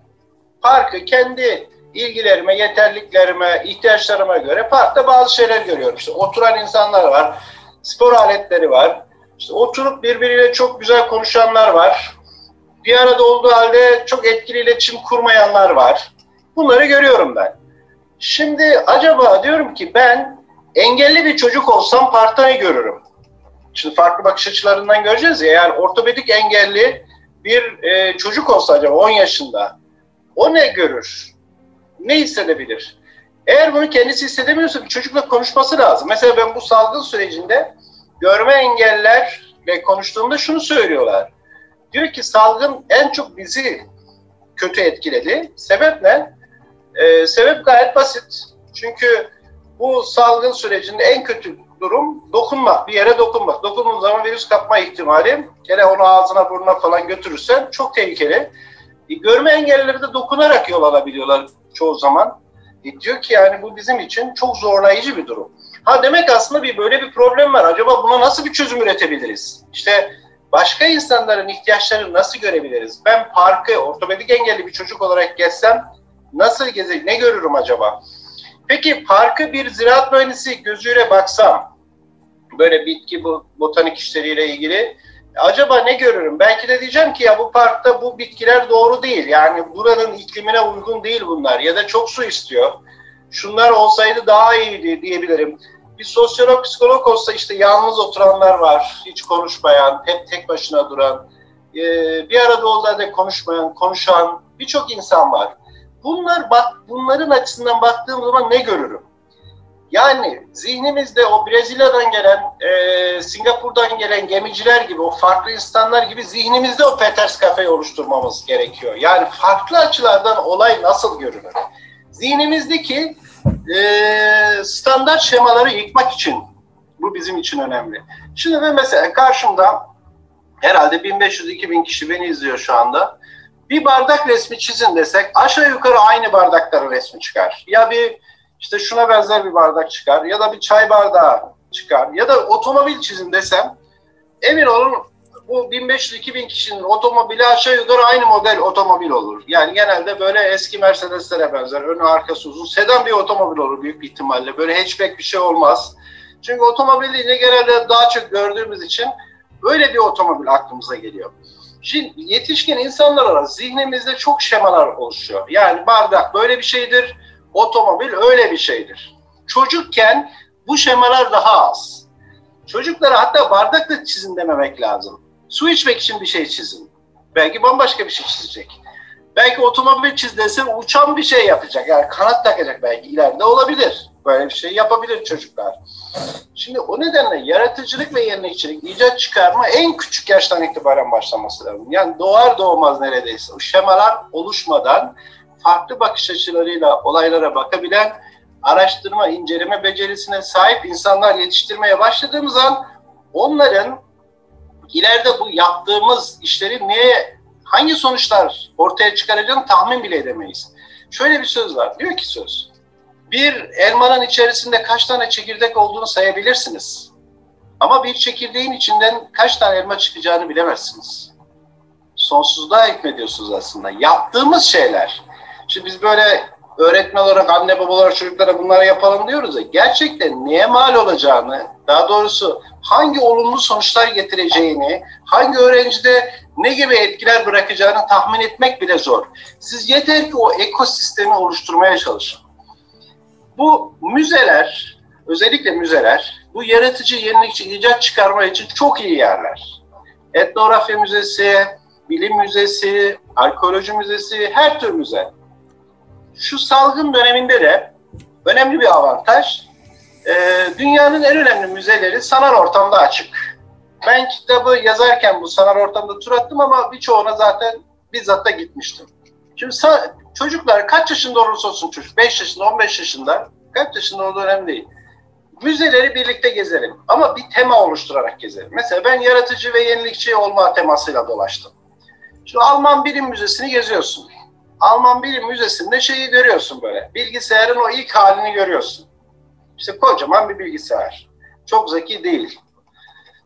Speaker 2: parkı kendi ilgilerime, yeterliklerime, ihtiyaçlarıma göre parkta bazı şeyler görüyorum. İşte oturan insanlar var, spor aletleri var, işte oturup birbiriyle çok güzel konuşanlar var. Bir arada olduğu halde çok etkili iletişim kurmayanlar var. Bunları görüyorum ben. Şimdi acaba diyorum ki ben engelli bir çocuk olsam parkta ne görürüm? Şimdi farklı bakış açılarından göreceğiz ya. Yani ortopedik engelli bir e, çocuk olsa acaba 10 yaşında o ne görür? Ne hissedebilir? Eğer bunu kendisi hissedemiyorsa bir çocukla konuşması lazım. Mesela ben bu salgın sürecinde görme engellerle konuştuğumda şunu söylüyorlar. Diyor ki salgın en çok bizi kötü etkiledi. Sebep ne? Ee, sebep gayet basit. Çünkü bu salgın sürecinde en kötü durum dokunmak, bir yere dokunmak. Dokunduğun zaman virüs kapma ihtimali, gene onu ağzına burnuna falan götürürsen çok tehlikeli. E, görme engellileri de dokunarak yol alabiliyorlar çoğu zaman. E, diyor ki yani bu bizim için çok zorlayıcı bir durum. Ha demek aslında bir böyle bir problem var. Acaba buna nasıl bir çözüm üretebiliriz? İşte başka insanların ihtiyaçlarını nasıl görebiliriz? Ben parkı ortopedik engelli bir çocuk olarak gezsem nasıl gezecek, ne görürüm acaba? Peki parkı bir ziraat mühendisi gözüyle baksam, böyle bitki bu botanik işleriyle ilgili acaba ne görürüm? Belki de diyeceğim ki ya bu parkta bu bitkiler doğru değil. Yani buranın iklimine uygun değil bunlar ya da çok su istiyor. Şunlar olsaydı daha iyiydi diyebilirim. Bir sosyolog, psikolog olsa işte yalnız oturanlar var, hiç konuşmayan, hep tek başına duran, bir arada olduğunda konuşmayan, konuşan birçok insan var. Bunlar bak bunların açısından baktığım zaman ne görürüm? Yani zihnimizde o Brezilya'dan gelen, e, Singapur'dan gelen gemiciler gibi, o farklı insanlar gibi zihnimizde o Peters Cafe'yi oluşturmamız gerekiyor. Yani farklı açılardan olay nasıl görünür? Zihnimizdeki e, standart şemaları yıkmak için bu bizim için önemli. Şimdi ben mesela karşımda herhalde 1500-2000 kişi beni izliyor şu anda bir bardak resmi çizin desek aşağı yukarı aynı bardakların resmi çıkar. Ya bir işte şuna benzer bir bardak çıkar ya da bir çay bardağı çıkar ya da otomobil çizin desem emin olun bu 1500-2000 kişinin otomobili aşağı yukarı aynı model otomobil olur. Yani genelde böyle eski Mercedes'lere benzer. Önü arkası uzun. Sedan bir otomobil olur büyük ihtimalle. Böyle hatchback bir şey olmaz. Çünkü otomobil deyince genelde daha çok gördüğümüz için öyle bir otomobil aklımıza geliyor. Şimdi yetişkin insanlar arası zihnimizde çok şemalar oluşuyor. Yani bardak böyle bir şeydir, otomobil öyle bir şeydir. Çocukken bu şemalar daha az. Çocuklara hatta bardakla çizin dememek lazım. Su içmek için bir şey çizin. Belki bambaşka bir şey çizecek. Belki otomobil çizdesi uçan bir şey yapacak. Yani kanat takacak belki ileride olabilir. Böyle bir şey yapabilir çocuklar. Şimdi o nedenle yaratıcılık ve yenilikçilik, icat çıkarma en küçük yaştan itibaren başlaması lazım. Yani doğar doğmaz neredeyse. O şemalar oluşmadan farklı bakış açılarıyla olaylara bakabilen, araştırma, inceleme becerisine sahip insanlar yetiştirmeye başladığımız an onların ileride bu yaptığımız işleri neye, hangi sonuçlar ortaya çıkaracağını tahmin bile edemeyiz. Şöyle bir söz var, diyor ki söz, bir elmanın içerisinde kaç tane çekirdek olduğunu sayabilirsiniz. Ama bir çekirdeğin içinden kaç tane elma çıkacağını bilemezsiniz. Sonsuzluğa hükmediyorsunuz aslında. Yaptığımız şeyler. Şimdi biz böyle öğretmen olarak, anne baba çocuklara bunları yapalım diyoruz ya. Gerçekten neye mal olacağını, daha doğrusu hangi olumlu sonuçlar getireceğini, hangi öğrencide ne gibi etkiler bırakacağını tahmin etmek bile zor. Siz yeter ki o ekosistemi oluşturmaya çalışın. Bu müzeler, özellikle müzeler, bu yaratıcı, yenilikçi icat çıkarma için çok iyi yerler. Etnografya Müzesi, Bilim Müzesi, Arkeoloji Müzesi, her tür müze. Şu salgın döneminde de önemli bir avantaj, e, dünyanın en önemli müzeleri sanal ortamda açık. Ben kitabı yazarken bu sanal ortamda tur attım ama birçoğuna zaten bizzat da gitmiştim. Şimdi çocuklar kaç yaşında olursa olsun çocuk, 5 yaşında, 15 yaşında, kaç yaşında olduğu önemli değil. Müzeleri birlikte gezelim ama bir tema oluşturarak gezelim. Mesela ben yaratıcı ve yenilikçi olma temasıyla dolaştım. Şu Alman Bilim Müzesi'ni geziyorsun. Alman Bilim Müzesi'nde şeyi görüyorsun böyle. Bilgisayarın o ilk halini görüyorsun. İşte kocaman bir bilgisayar. Çok zeki değil.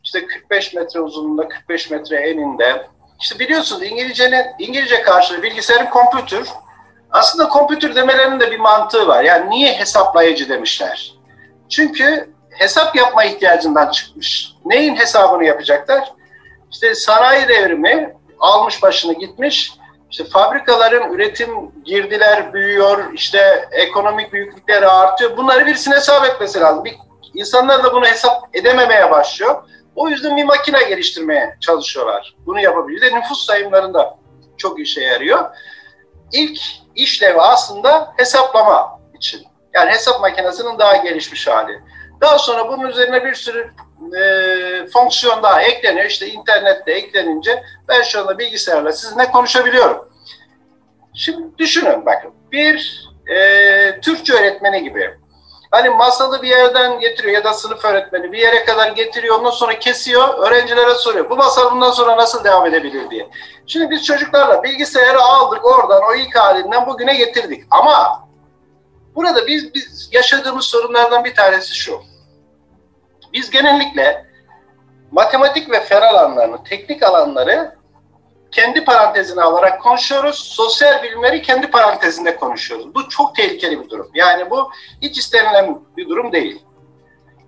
Speaker 2: İşte 45 metre uzunluğunda, 45 metre eninde. İşte biliyorsunuz İngilizcenin İngilizce karşılığı bilgisayarın kompütür. Aslında kompütür demelerinin de bir mantığı var. Yani niye hesaplayıcı demişler? Çünkü hesap yapma ihtiyacından çıkmış. Neyin hesabını yapacaklar? İşte sanayi devrimi almış başını gitmiş. İşte fabrikaların üretim girdiler büyüyor, işte ekonomik büyüklükleri artıyor. Bunları birisine hesap etmesi lazım. Bir, insanlar da bunu hesap edememeye başlıyor. O yüzden bir makine geliştirmeye çalışıyorlar. Bunu yapabilir. De nüfus sayımlarında çok işe yarıyor. İlk işlevi aslında hesaplama için. Yani hesap makinesinin daha gelişmiş hali. Daha sonra bunun üzerine bir sürü e, fonksiyon daha ekleniyor. İşte internette eklenince ben şu anda bilgisayarla sizinle konuşabiliyorum. Şimdi düşünün bakın bir e, Türkçe öğretmeni gibi Hani masalı bir yerden getiriyor ya da sınıf öğretmeni bir yere kadar getiriyor ondan sonra kesiyor öğrencilere soruyor. Bu masal bundan sonra nasıl devam edebilir diye. Şimdi biz çocuklarla bilgisayarı aldık oradan o ilk halinden bugüne getirdik. Ama burada biz, biz yaşadığımız sorunlardan bir tanesi şu. Biz genellikle matematik ve fen alanlarını, teknik alanları kendi parantezine alarak konuşuyoruz. Sosyal bilimleri kendi parantezinde konuşuyoruz. Bu çok tehlikeli bir durum. Yani bu hiç istenilen bir durum değil.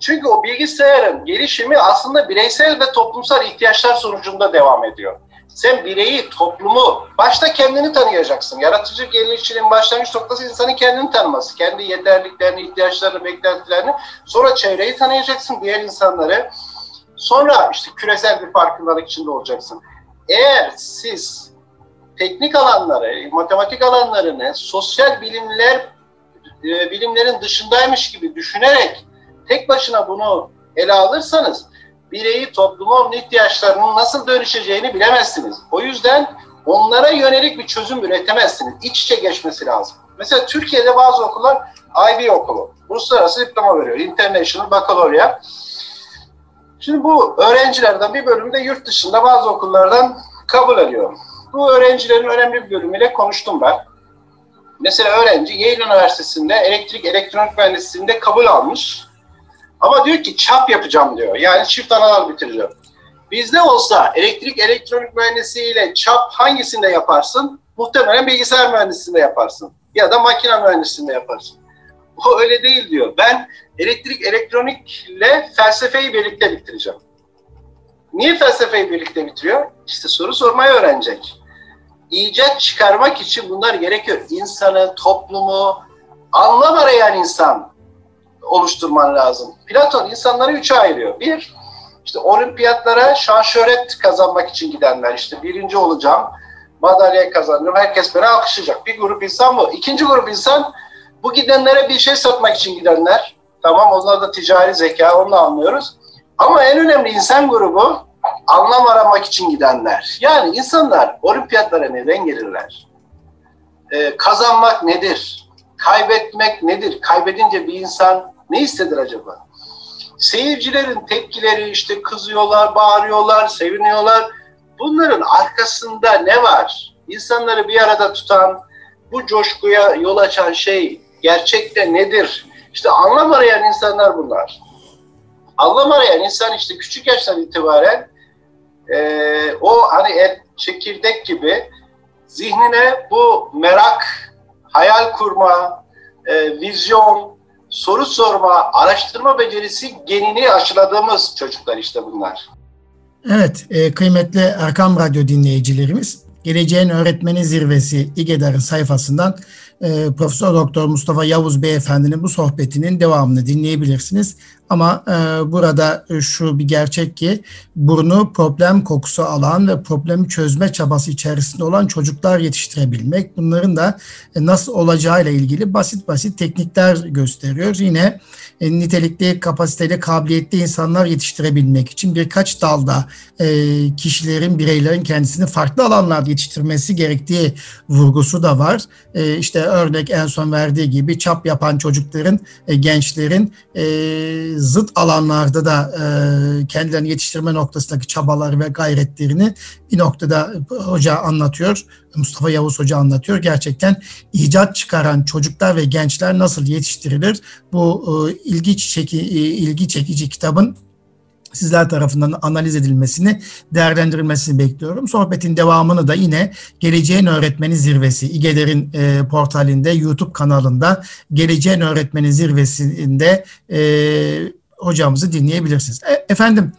Speaker 2: Çünkü o bilgisayarın gelişimi aslında bireysel ve toplumsal ihtiyaçlar sonucunda devam ediyor. Sen bireyi, toplumu, başta kendini tanıyacaksın. Yaratıcı gelişçiliğin başlangıç noktası insanın kendini tanıması. Kendi yeterliklerini, ihtiyaçlarını, beklentilerini. Sonra çevreyi tanıyacaksın, diğer insanları. Sonra işte küresel bir farkındalık içinde olacaksın eğer siz teknik alanları, matematik alanlarını sosyal bilimler e, bilimlerin dışındaymış gibi düşünerek tek başına bunu ele alırsanız bireyi, toplumun ihtiyaçlarının nasıl dönüşeceğini bilemezsiniz. O yüzden onlara yönelik bir çözüm üretemezsiniz. İç içe geçmesi lazım. Mesela Türkiye'de bazı okullar IB okulu. Uluslararası diploma veriyor. International Baccalaureate. Şimdi bu öğrencilerden bir bölümü de yurt dışında bazı okullardan kabul ediyor. Bu öğrencilerin önemli bir bölümüyle konuştum ben. Mesela öğrenci Yale Üniversitesi'nde elektrik elektronik mühendisliğinde kabul almış. Ama diyor ki çap yapacağım diyor. Yani çift analar bitireceğim. Bizde olsa elektrik elektronik mühendisliğiyle çap hangisinde yaparsın? Muhtemelen bilgisayar mühendisliğinde yaparsın. Ya da makine mühendisliğinde yaparsın. O öyle değil diyor. Ben elektrik elektronikle felsefeyi birlikte bitireceğim. Niye felsefeyi birlikte bitiriyor? İşte soru sormayı öğrenecek. İcat çıkarmak için bunlar gerekiyor. İnsanı, toplumu, anlam arayan insan oluşturman lazım. Platon insanları üçe ayırıyor. Bir, işte olimpiyatlara şan şöhret kazanmak için gidenler. işte birinci olacağım, madalya kazanıyorum, herkes beni alkışlayacak. Bir grup insan bu. İkinci grup insan bu gidenlere bir şey satmak için gidenler. Tamam onlar da ticari zeka, onu da anlıyoruz. Ama en önemli insan grubu anlam aramak için gidenler. Yani insanlar olimpiyatlara neden gelirler? Ee, kazanmak nedir? Kaybetmek nedir? Kaybedince bir insan ne hisseder acaba? Seyircilerin tepkileri işte kızıyorlar, bağırıyorlar, seviniyorlar. Bunların arkasında ne var? İnsanları bir arada tutan, bu coşkuya yol açan şey gerçekte nedir? İşte anlam arayan insanlar bunlar. Anlam arayan insan işte küçük yaştan itibaren e, o hani et, çekirdek gibi zihnine bu merak, hayal kurma, e, vizyon, soru sorma, araştırma becerisi genini aşıladığımız çocuklar işte bunlar.
Speaker 1: Evet, e, kıymetli Erkam Radyo dinleyicilerimiz, Geleceğin Öğretmeni Zirvesi İGEDER'in sayfasından Profesör Doktor Mustafa Yavuz Beyefendinin bu sohbetinin devamını dinleyebilirsiniz. Ama e, burada şu bir gerçek ki burnu problem kokusu alan ve problemi çözme çabası içerisinde olan çocuklar yetiştirebilmek. Bunların da e, nasıl olacağıyla ilgili basit basit teknikler gösteriyor. Yine e, nitelikli, kapasiteli, kabiliyetli insanlar yetiştirebilmek için birkaç dalda e, kişilerin, bireylerin kendisini farklı alanlarda yetiştirmesi gerektiği vurgusu da var. E, işte örnek en son verdiği gibi çap yapan çocukların, e, gençlerin e, zıt alanlarda da e, kendilerini yetiştirme noktasındaki çabaları ve gayretlerini bir noktada hoca anlatıyor. Mustafa Yavuz Hoca anlatıyor. Gerçekten icat çıkaran çocuklar ve gençler nasıl yetiştirilir? Bu e, ilgi, çeki, e, ilgi çekici kitabın sizler tarafından analiz edilmesini, değerlendirilmesini bekliyorum. Sohbetin devamını da yine Geleceğin Öğretmeni Zirvesi, İGEDER'in e, portalinde, YouTube kanalında Geleceğin Öğretmeni Zirvesi'nde e, hocamızı dinleyebilirsiniz. E, efendim,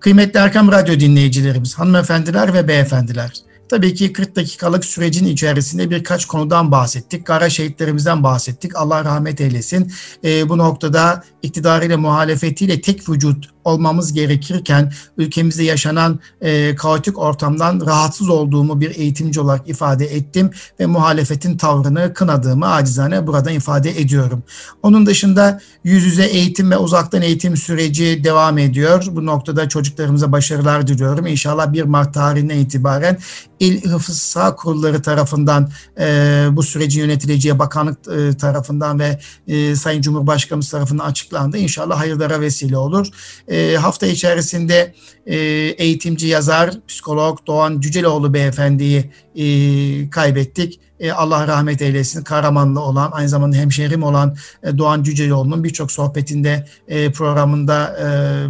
Speaker 1: kıymetli Erkam Radyo dinleyicilerimiz, hanımefendiler ve beyefendiler, Tabii ki 40 dakikalık sürecin içerisinde birkaç konudan bahsettik. Kara şehitlerimizden bahsettik. Allah rahmet eylesin. E, bu noktada iktidarıyla muhalefetiyle tek vücut olmamız gerekirken ülkemizde yaşanan e, kaotik ortamdan rahatsız olduğumu bir eğitimci olarak ifade ettim ve muhalefetin tavrını kınadığımı acizane buradan ifade ediyorum. Onun dışında yüz yüze eğitim ve uzaktan eğitim süreci devam ediyor. Bu noktada çocuklarımıza başarılar diliyorum. İnşallah 1 Mart tarihinden itibaren İl Hıfız Kurulları tarafından e, bu sürecin yönetileceği bakanlık e, tarafından ve e, Sayın Cumhurbaşkanımız tarafından açıklandı. İnşallah hayırlara vesile olur. E, hafta içerisinde e, eğitimci, yazar, psikolog Doğan Cüceloğlu beyefendiyi e, kaybettik. E, Allah rahmet eylesin. Karamanlı olan, aynı zamanda hemşehrim olan Doğan Cüceloğlu'nun birçok sohbetinde, programında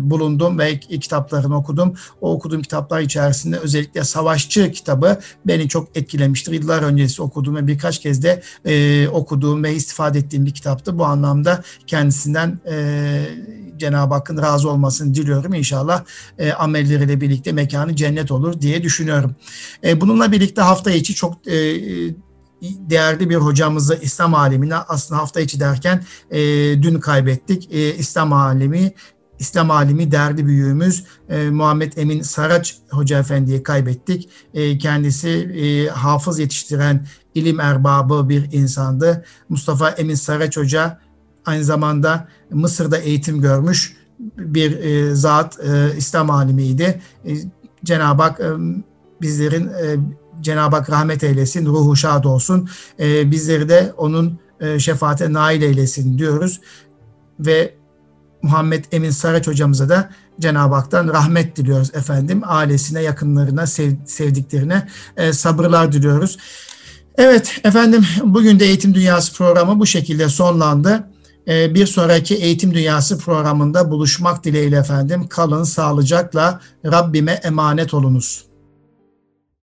Speaker 1: bulundum ve kitaplarını okudum. O okuduğum kitaplar içerisinde özellikle Savaşçı kitabı beni çok etkilemiştir. Yıllar öncesi okuduğum ve birkaç kez de okuduğum ve istifade ettiğim bir kitaptı. Bu anlamda kendisinden Cenab-ı Hakk'ın razı olmasını diliyorum. İnşallah e, amelleriyle birlikte mekanı cennet olur diye düşünüyorum. E, bununla birlikte hafta içi çok e, değerli bir hocamızı İslam alemine aslında hafta içi derken e, dün kaybettik. E, İslam alemi İslam alimi değerli büyüğümüz e, Muhammed Emin Saraç Hoca Efendi'yi kaybettik. E, kendisi e, hafız yetiştiren ilim erbabı bir insandı. Mustafa Emin Saraç Hoca aynı zamanda Mısır'da eğitim görmüş bir e, zat, e, İslam alimiydi. E, Cenab-ı Hak e, bizlerin e, Cenab-ı Hak rahmet eylesin, ruhu şad olsun. E, bizleri de onun e, şefaate nail eylesin diyoruz. Ve Muhammed Emin Saraç hocamıza da Cenab-ı Hak'tan rahmet diliyoruz efendim. Ailesine, yakınlarına, sev, sevdiklerine e, sabırlar diliyoruz. Evet efendim bugün de Eğitim Dünyası programı bu şekilde sonlandı. Ee, bir sonraki Eğitim Dünyası programında buluşmak dileğiyle efendim. Kalın sağlıcakla Rabbime emanet olunuz.